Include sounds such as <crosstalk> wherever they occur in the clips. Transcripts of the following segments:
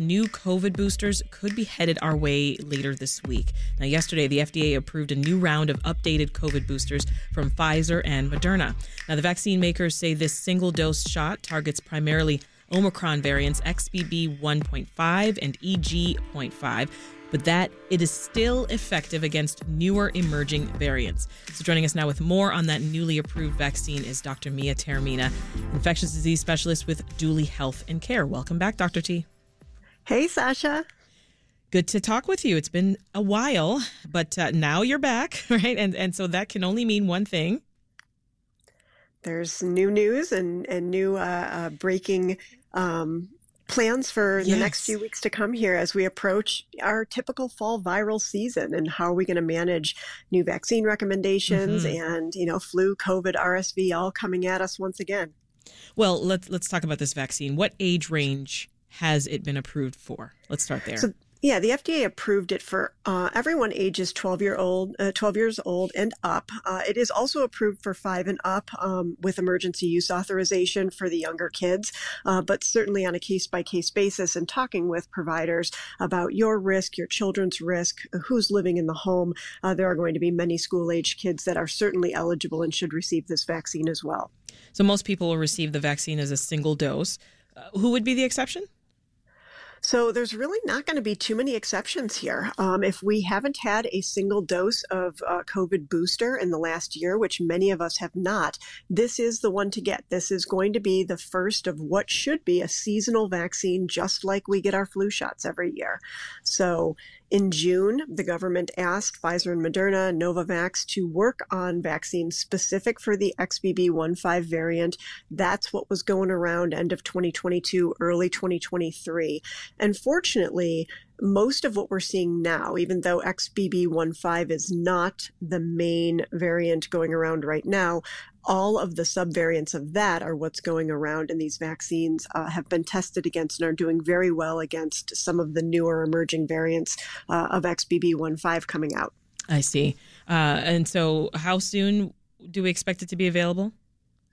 New COVID boosters could be headed our way later this week. Now, yesterday, the FDA approved a new round of updated COVID boosters from Pfizer and Moderna. Now, the vaccine makers say this single dose shot targets primarily Omicron variants XBB 1.5 and EG.5, but that it is still effective against newer emerging variants. So, joining us now with more on that newly approved vaccine is Dr. Mia Taormina, infectious disease specialist with Duly Health and Care. Welcome back, Dr. T. Hey, Sasha. Good to talk with you. It's been a while, but uh, now you're back, <laughs> right? And and so that can only mean one thing. There's new news and and new uh, uh, breaking um, plans for yes. the next few weeks to come here as we approach our typical fall viral season and how are we going to manage new vaccine recommendations mm-hmm. and you know flu covid rsv all coming at us once again well let's let's talk about this vaccine what age range has it been approved for? Let's start there. So, yeah, the FDA approved it for uh, everyone ages 12 year old, uh, 12 years old and up. Uh, it is also approved for five and up um, with emergency use authorization for the younger kids, uh, but certainly on a case by case basis and talking with providers about your risk, your children's risk, who's living in the home. Uh, there are going to be many school age kids that are certainly eligible and should receive this vaccine as well. So most people will receive the vaccine as a single dose. Uh, who would be the exception? So there's really not going to be too many exceptions here. Um, if we haven't had a single dose of uh, COVID booster in the last year, which many of us have not, this is the one to get. This is going to be the first of what should be a seasonal vaccine, just like we get our flu shots every year. So in June, the government asked Pfizer and Moderna, Novavax to work on vaccines specific for the XBB.1.5 variant. That's what was going around end of 2022, early 2023. And fortunately, most of what we're seeing now, even though XBB.1.5 is not the main variant going around right now, all of the subvariants of that are what's going around, and these vaccines uh, have been tested against and are doing very well against some of the newer emerging variants uh, of XBB.1.5 coming out. I see. Uh, and so, how soon do we expect it to be available?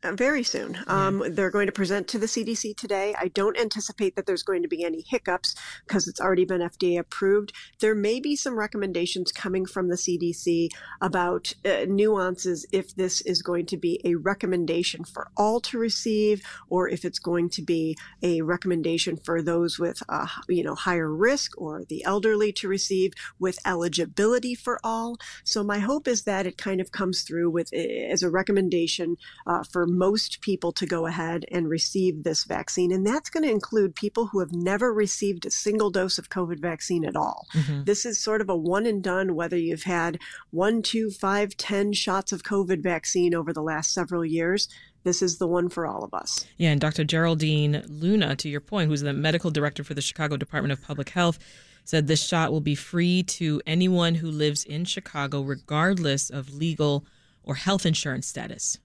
Uh, very soon. Um, They're going to present to the CDC today. I don't anticipate that there's going to be any hiccups because it's already been FDA approved. There may be some recommendations coming from the CDC about uh, nuances if this is going to be a recommendation for all to receive or if it's going to be a recommendation for those with uh, you know higher risk or the elderly to receive with eligibility for all. So my hope is that it kind of comes through with eh, as a recommendation uh, for most people to go ahead and receive this vaccine. And that's going to include people who have never received a single dose of COVID vaccine at all. Mm-hmm. This is sort of a one and done, whether you've had one, two, five, ten shots of COVID vaccine over the last several years this is the one for all of us. Yeah, and Dr. Geraldine Luna, to your point, who's the medical director for the Chicago Department of Public Health, said this shot will be free to anyone who lives in Chicago, regardless of legal or health insurance status.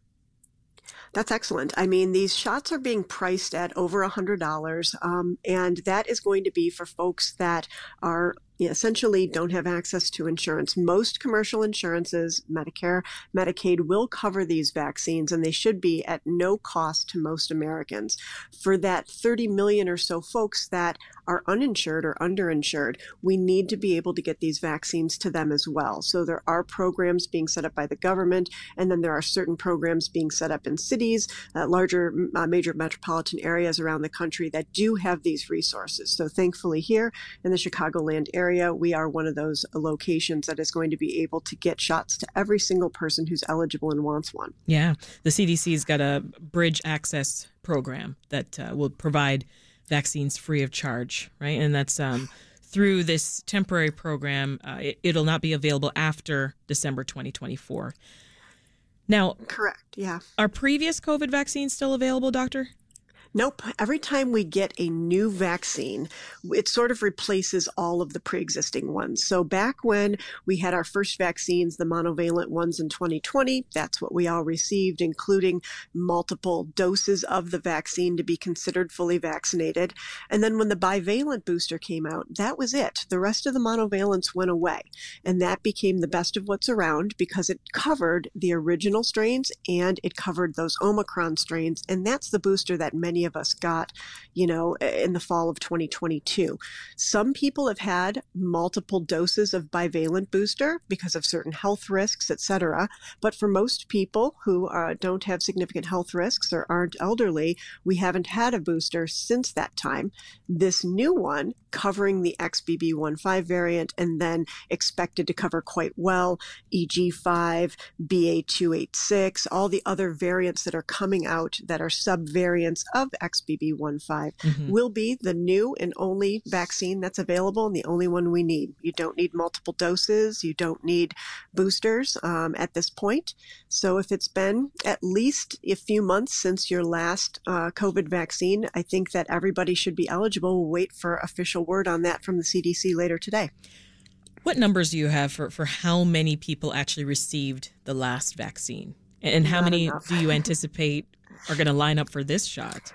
That's excellent. I mean, these shots are being priced at over a $100, um, and that is going to be for folks that are essentially don't have access to insurance. Most commercial insurances, Medicare, Medicaid, will cover these vaccines, and they should be at no cost to most Americans. For that 30 million or so folks that are uninsured or underinsured, we need to be able to get these vaccines to them as well. So there are programs being set up by the government, and then there are certain programs being set up in cities, uh, larger uh, major metropolitan areas around the country that do have these resources. So thankfully, here in the Chicagoland area, we are one of those locations that is going to be able to get shots to every single person who's eligible and wants one. Yeah, the CDC's got a bridge access program that uh, will provide vaccines free of charge, right? And that's um, through this temporary program. Uh, it, will not be available after December 2024. Now, correct. Yeah. Are previous COVID vaccines still available, doctor? Nope. Every time we get a new vaccine, it sort of replaces all of the pre existing ones. So, back when we had our first vaccines, the monovalent ones in 2020, that's what we all received, including multiple doses of the vaccine to be considered fully vaccinated. And then when the bivalent booster came out, that was it. The rest of the monovalents went away. And that became the best of what's around because it covered the original strains and it covered those Omicron strains. And that's the booster that many of us got, you know, in the fall of 2022. Some people have had multiple doses of bivalent booster because of certain health risks, et cetera. But for most people who uh, don't have significant health risks or aren't elderly, we haven't had a booster since that time. This new one covering the XBB.1.5 variant and then expected to cover quite well EG5, BA286, all the other variants that are coming out that are subvariants of XBB.1.5 mm-hmm. will be the new and only vaccine that's available and the only one we need. You don't need multiple doses. You don't need boosters um, at this point. So if it's been at least a few months since your last uh, COVID vaccine, I think that everybody should be eligible. We'll wait for official word on that from the CDC later today. What numbers do you have for, for how many people actually received the last vaccine? And how Not many enough. do you anticipate are going to line up for this shot?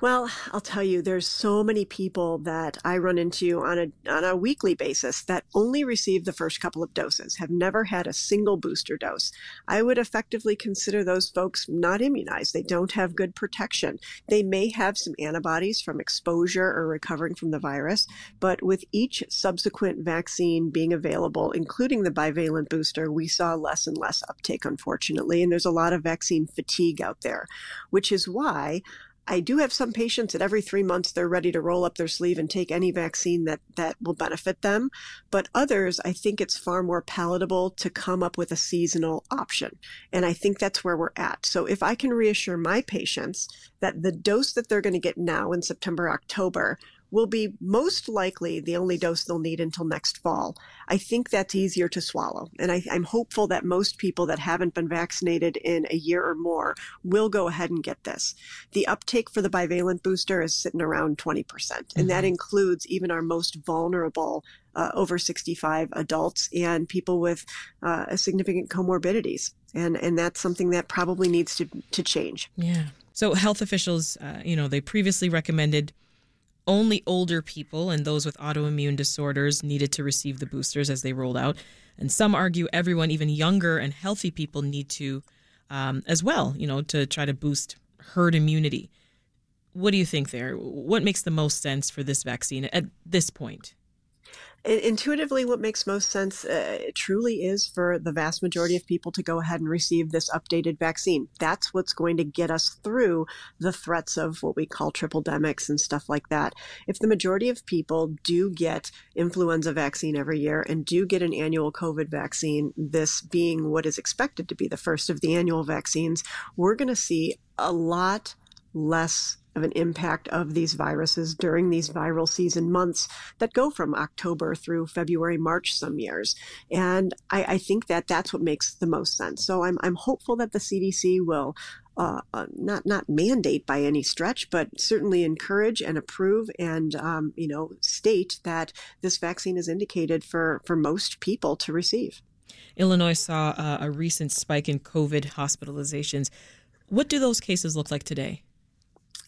Well, I'll tell you, there's so many people that I run into on a on a weekly basis that only receive the first couple of doses, have never had a single booster dose. I would effectively consider those folks not immunized. They don't have good protection. They may have some antibodies from exposure or recovering from the virus, but with each subsequent vaccine being available, including the bivalent booster, we saw less and less uptake, unfortunately. And there's a lot of vaccine fatigue out there, which is why I do have some patients that every three months they're ready to roll up their sleeve and take any vaccine that, that will benefit them. But others, I think it's far more palatable to come up with a seasonal option. And I think that's where we're at. So if I can reassure my patients that the dose that they're going to get now in September, October will be most likely the only dose they'll need until next fall. I think that's easier to swallow. And I, am hopeful that most people that haven't been vaccinated in a year or more will go ahead and get this. The uptake for the bivalent booster is sitting around 20%. Mm-hmm. And that mm-hmm. includes even our most vulnerable uh, over 65 adults and people with uh, significant comorbidities. And, and that's something that probably needs to, to change. Yeah. So health officials, uh, you know, they previously recommended only older people and those with autoimmune disorders needed to receive the boosters as they rolled out. And some argue everyone, even younger and healthy people, need to um, as well, you know, to try to boost herd immunity. What do you think there? What makes the most sense for this vaccine at this point? Intuitively what makes most sense uh, truly is for the vast majority of people to go ahead and receive this updated vaccine. That's what's going to get us through the threats of what we call triple demics and stuff like that. If the majority of people do get influenza vaccine every year and do get an annual covid vaccine this being what is expected to be the first of the annual vaccines we're going to see a lot less of an impact of these viruses during these viral season months that go from October through February, March some years. And I, I think that that's what makes the most sense. So I'm, I'm hopeful that the CDC will uh, uh, not not mandate by any stretch, but certainly encourage and approve and um, you know state that this vaccine is indicated for for most people to receive. Illinois saw uh, a recent spike in COVID hospitalizations. What do those cases look like today?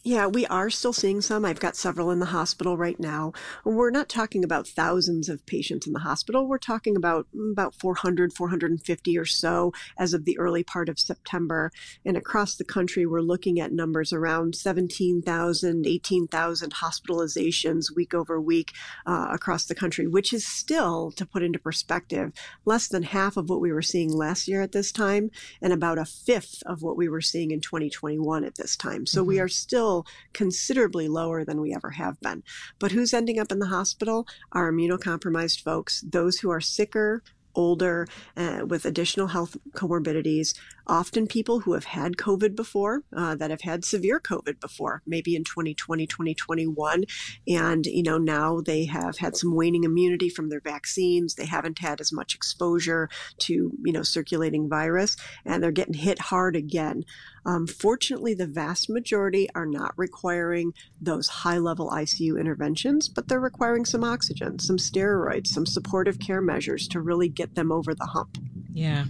Yeah, we are still seeing some. I've got several in the hospital right now. We're not talking about thousands of patients in the hospital. We're talking about mm, about 400, 450 or so as of the early part of September. And across the country, we're looking at numbers around 17,000, 18,000 hospitalizations week over week uh, across the country, which is still, to put into perspective, less than half of what we were seeing last year at this time and about a fifth of what we were seeing in 2021 at this time. So mm-hmm. we are still still considerably lower than we ever have been. But who's ending up in the hospital are immunocompromised folks, those who are sicker, older, uh, with additional health comorbidities, often people who have had COVID before, uh, that have had severe COVID before, maybe in 2020, 2021. And, you know, now they have had some waning immunity from their vaccines. They haven't had as much exposure to, you know, circulating virus, and they're getting hit hard again. Um, fortunately, the vast majority are not requiring those high level ICU interventions, but they're requiring some oxygen, some steroids, some supportive care measures to really get them over the hump. Yeah.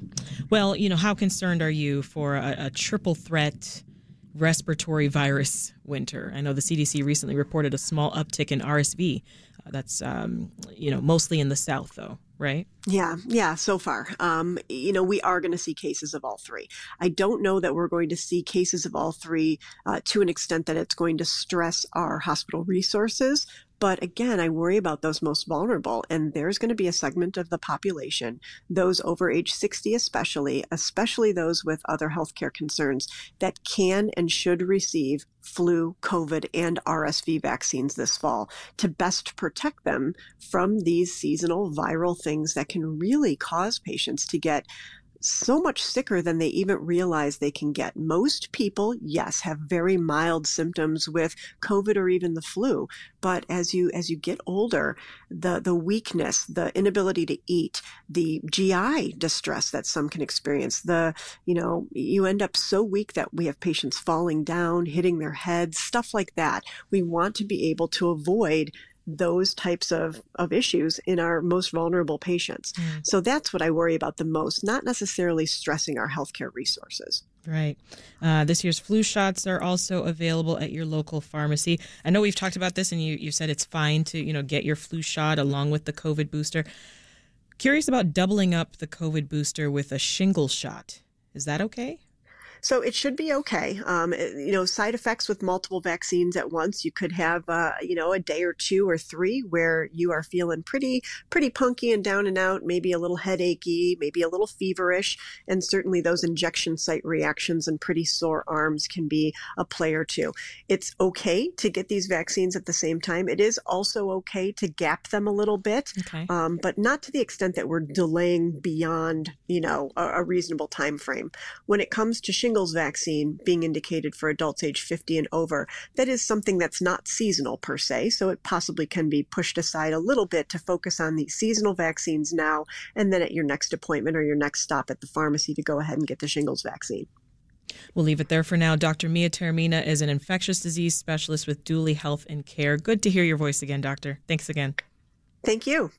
Well, you know, how concerned are you for a, a triple threat respiratory virus winter? I know the CDC recently reported a small uptick in RSV that's um, you know mostly in the South, though, right? Yeah, yeah, so far. Um, you know, we are going to see cases of all three. I don't know that we're going to see cases of all three uh, to an extent that it's going to stress our hospital resources. But again, I worry about those most vulnerable. And there's going to be a segment of the population, those over age 60 especially, especially those with other healthcare concerns, that can and should receive flu, COVID, and RSV vaccines this fall to best protect them from these seasonal viral things that can really cause patients to get so much sicker than they even realize they can get. Most people, yes, have very mild symptoms with COVID or even the flu, but as you as you get older, the the weakness, the inability to eat, the GI distress that some can experience, the you know, you end up so weak that we have patients falling down, hitting their heads, stuff like that. We want to be able to avoid those types of, of issues in our most vulnerable patients. Mm. So that's what I worry about the most, not necessarily stressing our healthcare resources. Right. Uh, this year's flu shots are also available at your local pharmacy. I know we've talked about this, and you, you said it's fine to you know get your flu shot along with the COVID booster. Curious about doubling up the COVID booster with a shingle shot. Is that okay? So it should be okay. Um, you know, side effects with multiple vaccines at once, you could have, uh, you know, a day or two or three where you are feeling pretty, pretty punky and down and out, maybe a little headachy, maybe a little feverish. And certainly those injection site reactions and pretty sore arms can be a play or two. It's okay to get these vaccines at the same time. It is also okay to gap them a little bit, okay. um, but not to the extent that we're delaying beyond, you know, a, a reasonable time frame. When it comes to shingles, shingles vaccine being indicated for adults age 50 and over, that is something that's not seasonal per se. So it possibly can be pushed aside a little bit to focus on the seasonal vaccines now, and then at your next appointment or your next stop at the pharmacy to go ahead and get the shingles vaccine. We'll leave it there for now. Dr. Mia Taormina is an infectious disease specialist with Duly Health and Care. Good to hear your voice again, Doctor. Thanks again. Thank you.